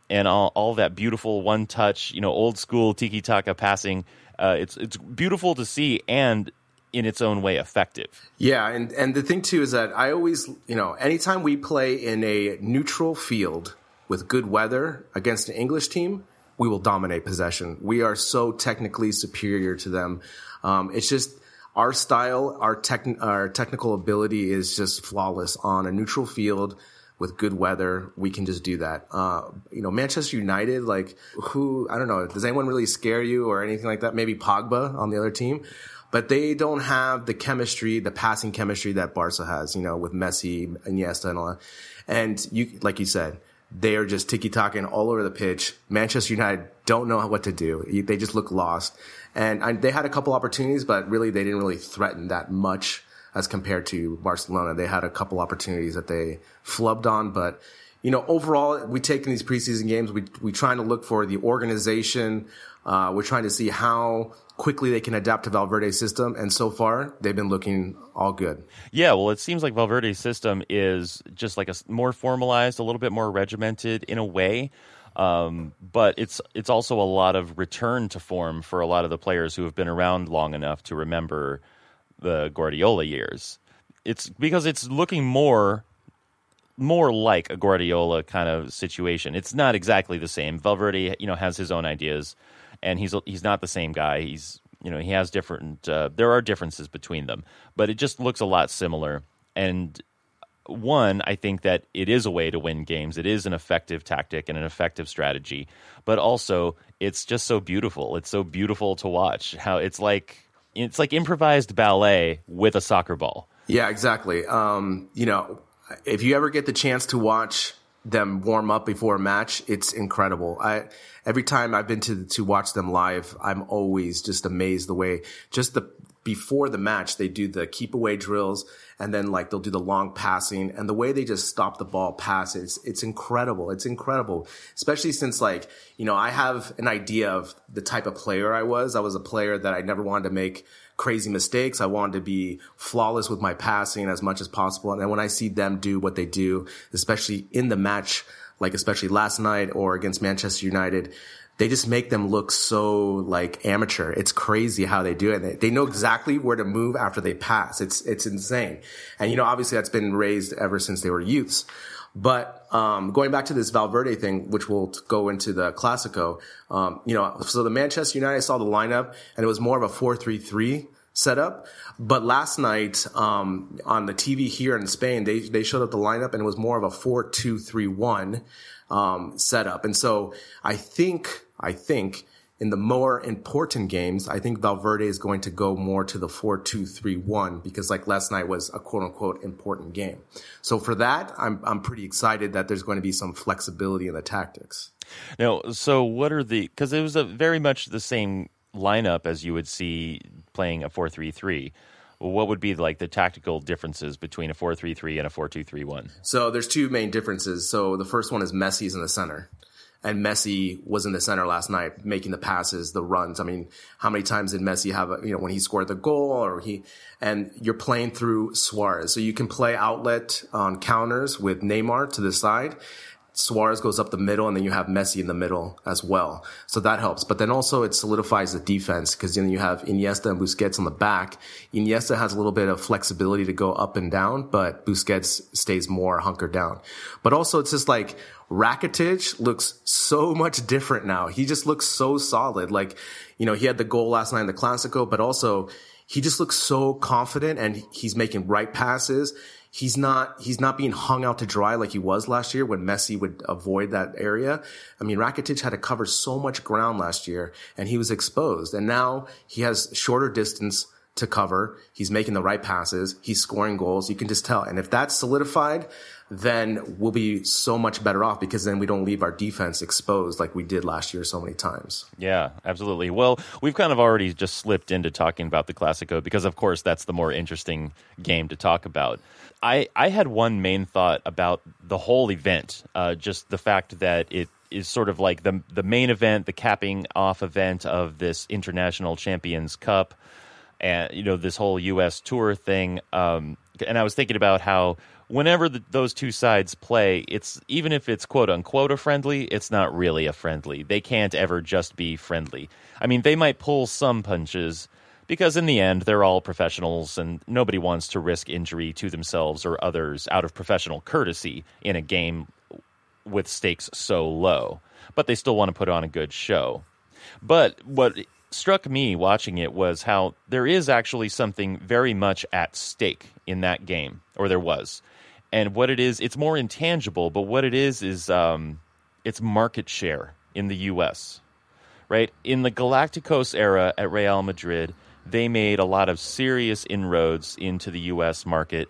Speaker 4: and all all that beautiful one touch, you know, old school tiki taka passing. Uh, it's it's beautiful to see, and in its own way effective.
Speaker 5: Yeah, and and the thing too is that I always, you know, anytime we play in a neutral field with good weather against an English team, we will dominate possession. We are so technically superior to them. Um, it's just our style, our tech, our technical ability is just flawless on a neutral field with good weather. We can just do that. Uh, you know, Manchester United, like who, I don't know, does anyone really scare you or anything like that? Maybe Pogba on the other team but they don't have the chemistry, the passing chemistry that Barca has, you know, with Messi, Iniesta, and all that. And you, like you said, they are just tiki taking all over the pitch. Manchester United don't know what to do. They just look lost. And I, they had a couple opportunities, but really they didn't really threaten that much as compared to Barcelona. They had a couple opportunities that they flubbed on, but you know, overall, we take in these preseason games, we we trying to look for the organization. Uh, we're trying to see how quickly they can adapt to Valverde's system. And so far, they've been looking all good.
Speaker 4: Yeah, well, it seems like Valverde's system is just like a more formalized, a little bit more regimented in a way. Um, but it's it's also a lot of return to form for a lot of the players who have been around long enough to remember the Guardiola years. It's because it's looking more more like a Guardiola kind of situation. It's not exactly the same. Valverde, you know, has his own ideas and he's he's not the same guy. He's you know he has different. Uh, there are differences between them, but it just looks a lot similar. And one, I think that it is a way to win games. It is an effective tactic and an effective strategy, but also it's just so beautiful. It's so beautiful to watch. How it's like it's like improvised ballet with a soccer ball.
Speaker 5: Yeah, exactly. Um, you know, if you ever get the chance to watch them warm up before a match, it's incredible. I every time I've been to to watch them live, I'm always just amazed the way just the before the match they do the keep away drills and then like they'll do the long passing and the way they just stop the ball pass it's it's incredible it's incredible especially since like you know I have an idea of the type of player I was I was a player that I never wanted to make crazy mistakes I wanted to be flawless with my passing as much as possible and then when I see them do what they do especially in the match like especially last night or against Manchester United they just make them look so like amateur. It's crazy how they do it. They know exactly where to move after they pass. It's it's insane. And you know, obviously that's been raised ever since they were youths. But um, going back to this Valverde thing, which we'll go into the Clasico, um, you know, so the Manchester United saw the lineup, and it was more of a four-three-three setup. But last night um, on the TV here in Spain, they they showed up the lineup, and it was more of a four-two-three-one um, setup. And so I think I think in the more important games, I think Valverde is going to go more to the 4-2-3-1 because like last night was a quote unquote important game. So for that, I'm, I'm pretty excited that there's going to be some flexibility in the tactics.
Speaker 4: Now, so what are the, cause it was a very much the same lineup as you would see playing a 4-3-3 what would be like the tactical differences between a 4-3-3 and a 4-2-3-1
Speaker 5: so there's two main differences so the first one is messi's in the center and Messi was in the center last night making the passes, the runs. I mean, how many times did Messi have, you know, when he scored the goal or he, and you're playing through Suarez. So you can play outlet on counters with Neymar to the side. Suarez goes up the middle and then you have Messi in the middle as well. So that helps. But then also it solidifies the defense because then you have Iniesta and Busquets on the back. Iniesta has a little bit of flexibility to go up and down, but Busquets stays more hunkered down. But also it's just like, Rakitic looks so much different now. He just looks so solid. Like, you know, he had the goal last night in the Clasico, but also he just looks so confident and he's making right passes. He's not, he's not being hung out to dry like he was last year when Messi would avoid that area. I mean, Rakitic had to cover so much ground last year and he was exposed. And now he has shorter distance to cover. He's making the right passes. He's scoring goals. You can just tell. And if that's solidified, then we'll be so much better off because then we don't leave our defense exposed like we did last year so many times.
Speaker 4: Yeah, absolutely. Well, we've kind of already just slipped into talking about the Clasico because, of course, that's the more interesting game to talk about. I, I had one main thought about the whole event, uh, just the fact that it is sort of like the the main event, the capping off event of this International Champions Cup, and you know this whole U.S. Tour thing. Um, and I was thinking about how whenever the, those two sides play, it's even if it's quote unquote a friendly, it's not really a friendly. They can't ever just be friendly. I mean, they might pull some punches because in the end, they're all professionals and nobody wants to risk injury to themselves or others out of professional courtesy in a game with stakes so low. But they still want to put on a good show. But what struck me watching it was how there is actually something very much at stake in that game, or there was and what it is, it's more intangible, but what it is is um, it's market share in the U.S. Right in the Galacticos era at Real Madrid, they made a lot of serious inroads into the U.S. market,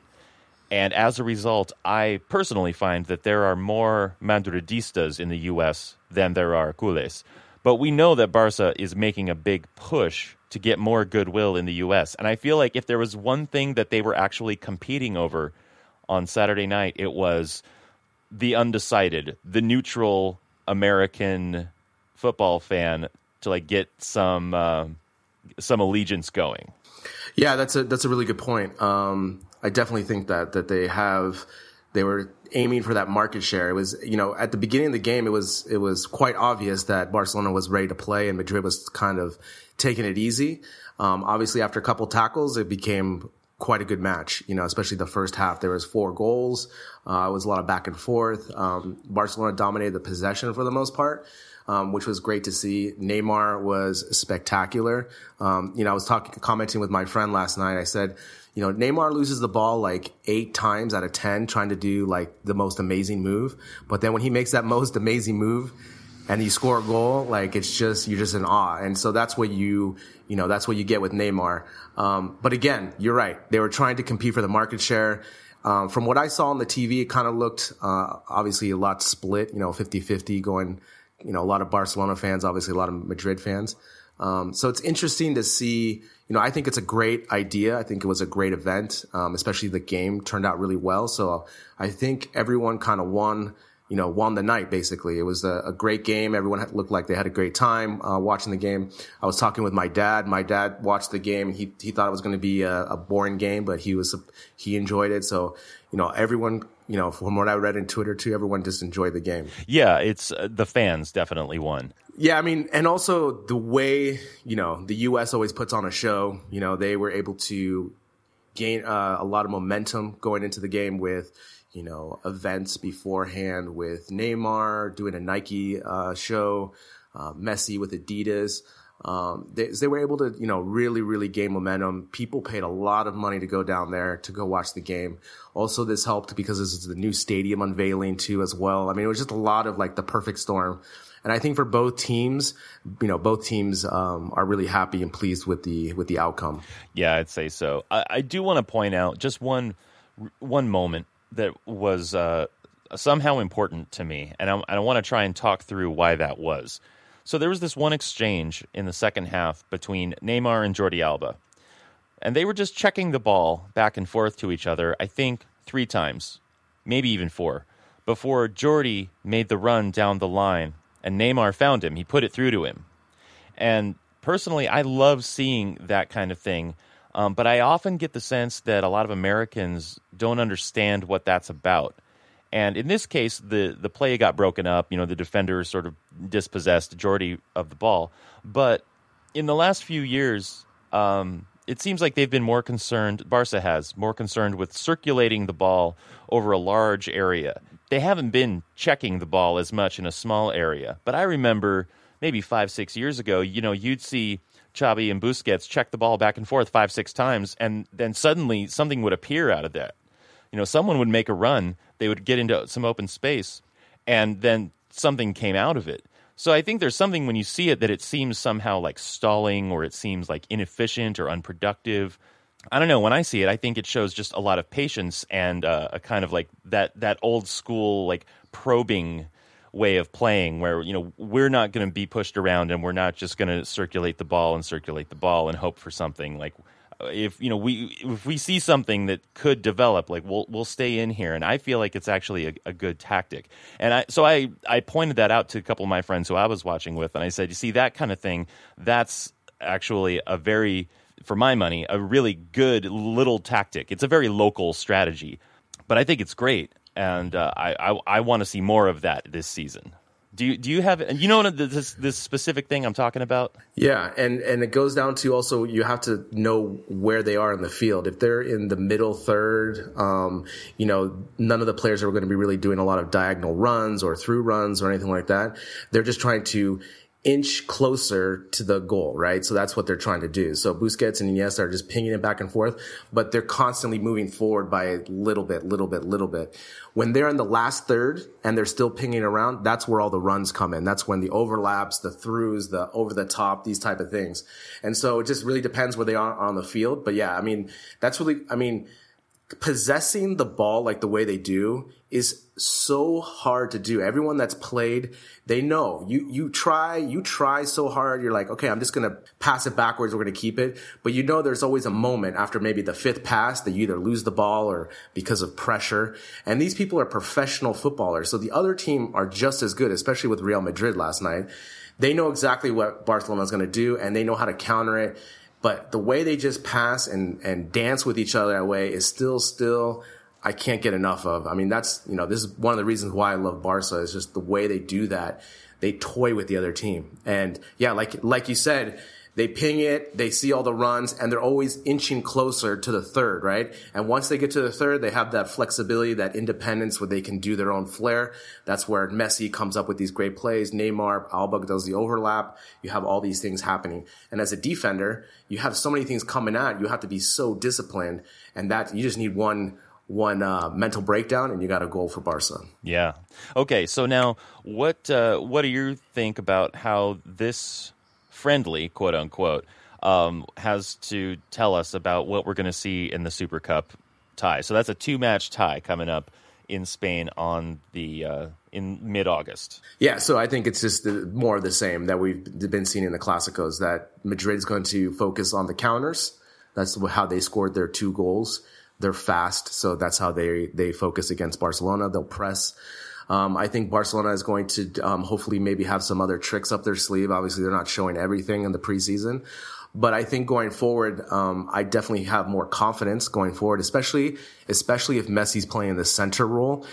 Speaker 4: and as a result, I personally find that there are more Madridistas in the U.S. than there are culés. But we know that Barca is making a big push to get more goodwill in the U.S. And I feel like if there was one thing that they were actually competing over on Saturday night, it was the undecided, the neutral American football fan to like get some uh, some allegiance going.
Speaker 5: Yeah, that's a that's a really good point. Um, I definitely think that that they have they were aiming for that market share. It was you know at the beginning of the game it was it was quite obvious that Barcelona was ready to play and Madrid was kind of taking it easy. Um, obviously, after a couple tackles, it became quite a good match. You know, especially the first half. There was four goals. Uh, it was a lot of back and forth. Um, Barcelona dominated the possession for the most part. Um, which was great to see. Neymar was spectacular. Um, you know, I was talking, commenting with my friend last night. I said, you know, Neymar loses the ball like eight times out of 10 trying to do like the most amazing move. But then when he makes that most amazing move, and you score a goal, like it's just you're just in awe. And so that's what you you know that's what you get with Neymar. Um, but again, you're right. They were trying to compete for the market share. Um, from what I saw on the TV, it kind of looked uh, obviously a lot split. You know, 50-50 going. You know, a lot of Barcelona fans, obviously a lot of Madrid fans. Um, so it's interesting to see. You know, I think it's a great idea. I think it was a great event, um, especially the game turned out really well. So I think everyone kind of won you know, won the night basically. It was a, a great game. Everyone had, looked like they had a great time uh, watching the game. I was talking with my dad. My dad watched the game. He he thought it was going to be a, a, boring game, but he was he enjoyed it. So you know, everyone. You know, from what I read in Twitter too, everyone just enjoyed the game.
Speaker 4: Yeah, it's uh, the fans definitely won.
Speaker 5: Yeah, I mean, and also the way you know the U.S. always puts on a show. You know, they were able to gain uh, a lot of momentum going into the game with you know, events beforehand with Neymar doing a Nike uh, show, uh, Messi with Adidas. Um, they, they, were able to, you know, really, really gain momentum. People paid a lot of money to go down there to go watch the game. Also, this helped because this is the new stadium unveiling too, as well. I mean, it was just a lot of like the perfect storm. And I think for both teams, you know, both teams um, are really happy and pleased with the with the outcome.
Speaker 4: Yeah, I'd say so. I, I do want to point out just one one moment that was uh, somehow important to me, and I, I want to try and talk through why that was. So there was this one exchange in the second half between Neymar and Jordi Alba, and they were just checking the ball back and forth to each other. I think three times, maybe even four, before Jordi made the run down the line, and Neymar found him. He put it through to him, and personally, I love seeing that kind of thing um, but I often get the sense that a lot of Americans don't understand what that's about. And in this case, the, the play got broken up. You know, the defender sort of dispossessed Jordi of the ball. But in the last few years, um, it seems like they've been more concerned, Barca has, more concerned with circulating the ball over a large area. They haven't been checking the ball as much in a small area. But I remember maybe five, six years ago, you know, you'd see Xavi and Busquets check the ball back and forth five, six times, and then suddenly something would appear out of that. You know, someone would make a run, they would get into some open space, and then something came out of it. So I think there's something when you see it that it seems somehow like stalling or it seems like inefficient or unproductive. I don't know. When I see it, I think it shows just a lot of patience and uh, a kind of like that that old school like probing way of playing where you know we're not going to be pushed around and we're not just going to circulate the ball and circulate the ball and hope for something. Like uh, if you know we if we see something that could develop like we'll we'll stay in here. And i feel like it's actually a, a, good tactic. And i so i i pointed that out to a couple of my friends who i was watching with and i said you see that kind of thing? That's actually a very for my money a really good little tactic. It's a very local strategy but i think it's great and uh, I I, I want to see more of that this season. Do you do you have you know this this specific thing I'm talking about?
Speaker 5: Yeah, and and it goes down to also you have to know where they are in the field. If they're in the middle third, um, you know, none of the players are going to be really doing a lot of diagonal runs or through runs or anything like that. They're just trying to inch closer to the goal, right? So that's what they're trying to do. So Busquets and Iniesta are just pinging it back and forth, but they're constantly moving forward by a little bit, little bit, little bit. When they're in the last third and they're still pinging around, that's where all the runs come in. That's when the overlaps, the throughs, the over the top, these type of things. And so it just really depends where they are on the field. But yeah, I mean, that's really, I mean, possessing the ball like the way they do is so hard to do. Everyone that's played, they know you, you try, you try so hard. You're like, okay, I'm just going to pass it backwards. We're going to keep it. But you know, there's always a moment after maybe the fifth pass that you either lose the ball or because of pressure. And these people are professional footballers. So the other team are just as good, especially with Real Madrid last night. They know exactly what Barcelona is going to do and they know how to counter it. But the way they just pass and, and dance with each other that way is still, still, I can't get enough of. I mean, that's, you know, this is one of the reasons why I love Barca is just the way they do that. They toy with the other team. And yeah, like, like you said, they ping it, they see all the runs, and they're always inching closer to the third, right? And once they get to the third, they have that flexibility, that independence where they can do their own flair. That's where Messi comes up with these great plays. Neymar, Alba does the overlap. You have all these things happening. And as a defender, you have so many things coming at you. Have to be so disciplined, and that you just need one one uh, mental breakdown, and you got a goal for Barca.
Speaker 4: Yeah. Okay. So now, what uh, what do you think about how this friendly, quote unquote, um, has to tell us about what we're going to see in the Super Cup tie? So that's a two match tie coming up in Spain on the uh, in mid August.
Speaker 5: Yeah, so I think it's just the, more of the same that we've been seeing in the Clásicos. That Madrid's going to focus on the counters. That's how they scored their two goals. They're fast, so that's how they they focus against Barcelona. They'll press. Um, I think Barcelona is going to um, hopefully maybe have some other tricks up their sleeve. Obviously, they're not showing everything in the preseason, but I think going forward, um, I definitely have more confidence going forward, especially especially if Messi's playing the center role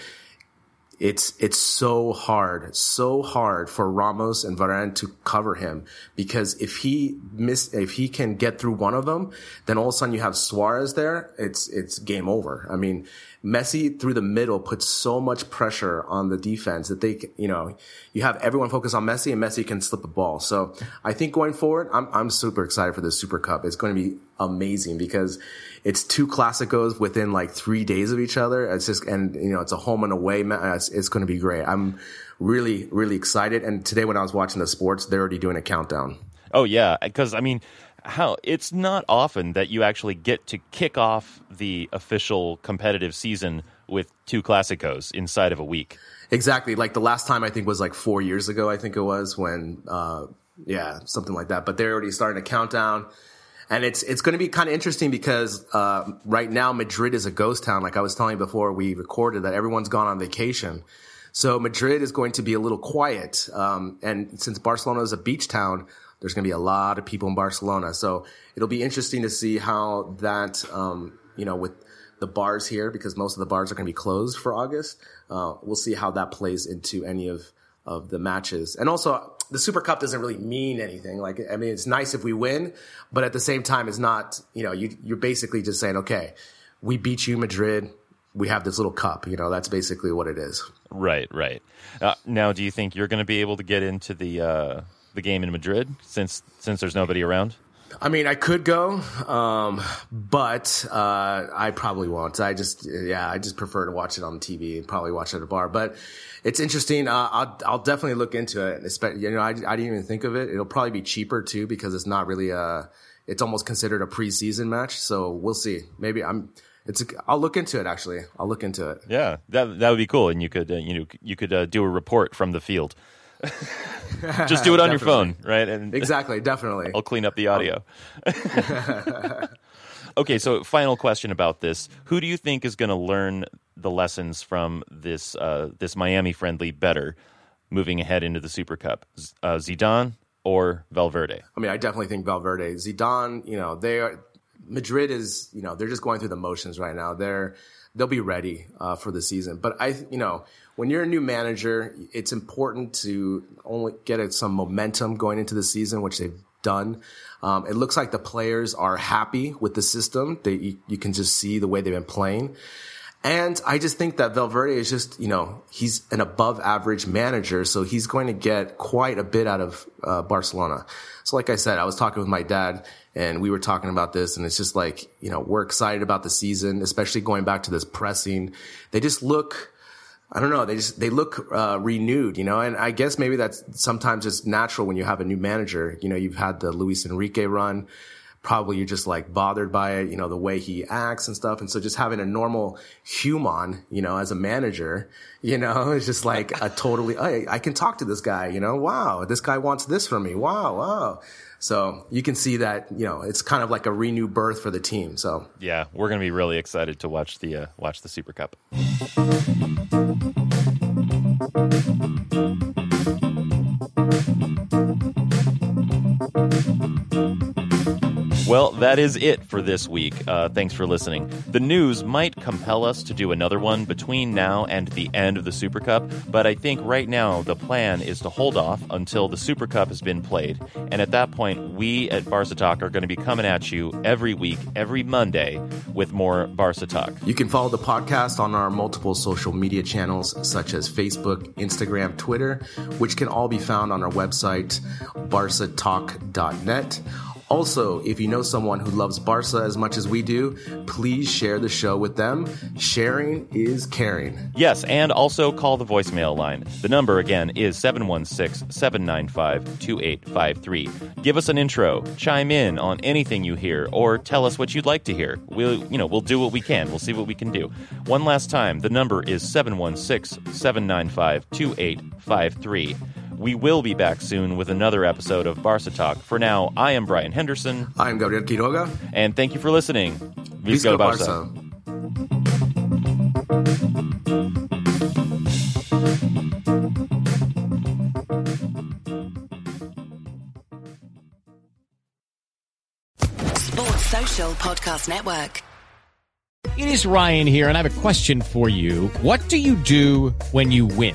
Speaker 5: it's it's so hard, so hard for Ramos and Varane to cover him because if he miss if he can get through one of them, then all of a sudden you have Suarez there. It's it's game over. I mean, Messi through the middle puts so much pressure on the defense that they, you know, you have everyone focus on Messi and Messi can slip a ball. So I think going forward, I'm, I'm super excited for this Super Cup. It's going to be amazing because it's two Clásicos within like three days of each other. It's just, and you know, it's a home and away. It's, it's going to be great. I'm really, really excited. And today when I was watching the sports, they're already doing a countdown.
Speaker 4: Oh yeah, because I mean, how it's not often that you actually get to kick off the official competitive season with two Clásicos inside of a week.
Speaker 5: Exactly. Like the last time I think was like four years ago. I think it was when, uh, yeah, something like that. But they're already starting a countdown. And it's it's going to be kind of interesting because uh, right now Madrid is a ghost town. Like I was telling you before we recorded, that everyone's gone on vacation. So Madrid is going to be a little quiet. Um, and since Barcelona is a beach town, there's going to be a lot of people in Barcelona. So it'll be interesting to see how that, um, you know, with the bars here, because most of the bars are going to be closed for August. Uh, we'll see how that plays into any of, of the matches. And also, the Super Cup doesn't really mean anything. Like, I mean, it's nice if we win, but at the same time, it's not, you know, you, you're basically just saying, okay, we beat you, Madrid. We have this little cup. You know, that's basically what it is.
Speaker 4: Right, right. Uh, now, do you think you're going to be able to get into the, uh, the game in Madrid since since there's nobody around?
Speaker 5: I mean, I could go, um, but uh, I probably won't. I just, yeah, I just prefer to watch it on TV and probably watch it at a bar. But it's interesting. Uh, I'll, I'll definitely look into it. You know, I, I didn't even think of it. It'll probably be cheaper too because it's not really a. It's almost considered a preseason match. So we'll see. Maybe I'm. It's. A, I'll look into it. Actually, I'll look into it.
Speaker 4: Yeah, that that would be cool, and you could uh, you know you could uh, do a report from the field. Just do it on your phone, right?
Speaker 5: And exactly, definitely.
Speaker 4: I'll clean up the audio. okay, so final question about this: Who do you think is going to learn the lessons from this uh, this Miami friendly better, moving ahead into the Super Cup? Uh, Zidane or Valverde?
Speaker 5: I mean, I definitely think Valverde. Zidane, you know, they are Madrid is, you know, they're just going through the motions right now. They're they'll be ready uh, for the season. But I, you know, when you're a new manager, it's important to only get some momentum going into the season, which they've done. Um, it looks like the players are happy with the system. They, you, you, can just see the way they've been playing. And I just think that Valverde is just, you know, he's an above average manager. So he's going to get quite a bit out of uh, Barcelona. So like I said, I was talking with my dad and we were talking about this and it's just like, you know, we're excited about the season, especially going back to this pressing. They just look, I don't know. They just they look uh, renewed, you know. And I guess maybe that's sometimes it's natural when you have a new manager. You know, you've had the Luis Enrique run. Probably you're just like bothered by it, you know, the way he acts and stuff. And so just having a normal human, you know, as a manager, you know, it's just like a totally. I, I can talk to this guy, you know. Wow, this guy wants this from me. Wow, wow. So you can see that you know it's kind of like a renewed birth for the team. So
Speaker 4: yeah, we're going to be really excited to watch the uh, watch the Super Cup. Well, that is it for this week. Uh, thanks for listening. The news might compel us to do another one between now and the end of the Super Cup, but I think right now the plan is to hold off until the Super Cup has been played. And at that point, we at Barca Talk are going to be coming at you every week, every Monday, with more Barca Talk.
Speaker 5: You can follow the podcast on our multiple social media channels, such as Facebook, Instagram, Twitter, which can all be found on our website, barcatalk.net. Also, if you know someone who loves Barca as much as we do, please share the show with them. Sharing is caring.
Speaker 4: Yes, and also call the voicemail line. The number again is 716 795 2853. Give us an intro, chime in on anything you hear, or tell us what you'd like to hear. We'll, you know, we'll do what we can. We'll see what we can do. One last time, the number is 716 795 2853. We will be back soon with another episode of Barca Talk. For now, I am Brian Henderson.
Speaker 5: I'm Gabriel Quiroga.
Speaker 4: And thank you for listening.
Speaker 5: Visca Barca. Barca.
Speaker 6: Sports Social Podcast Network.
Speaker 7: It is Ryan here, and I have a question for you. What do you do when you win?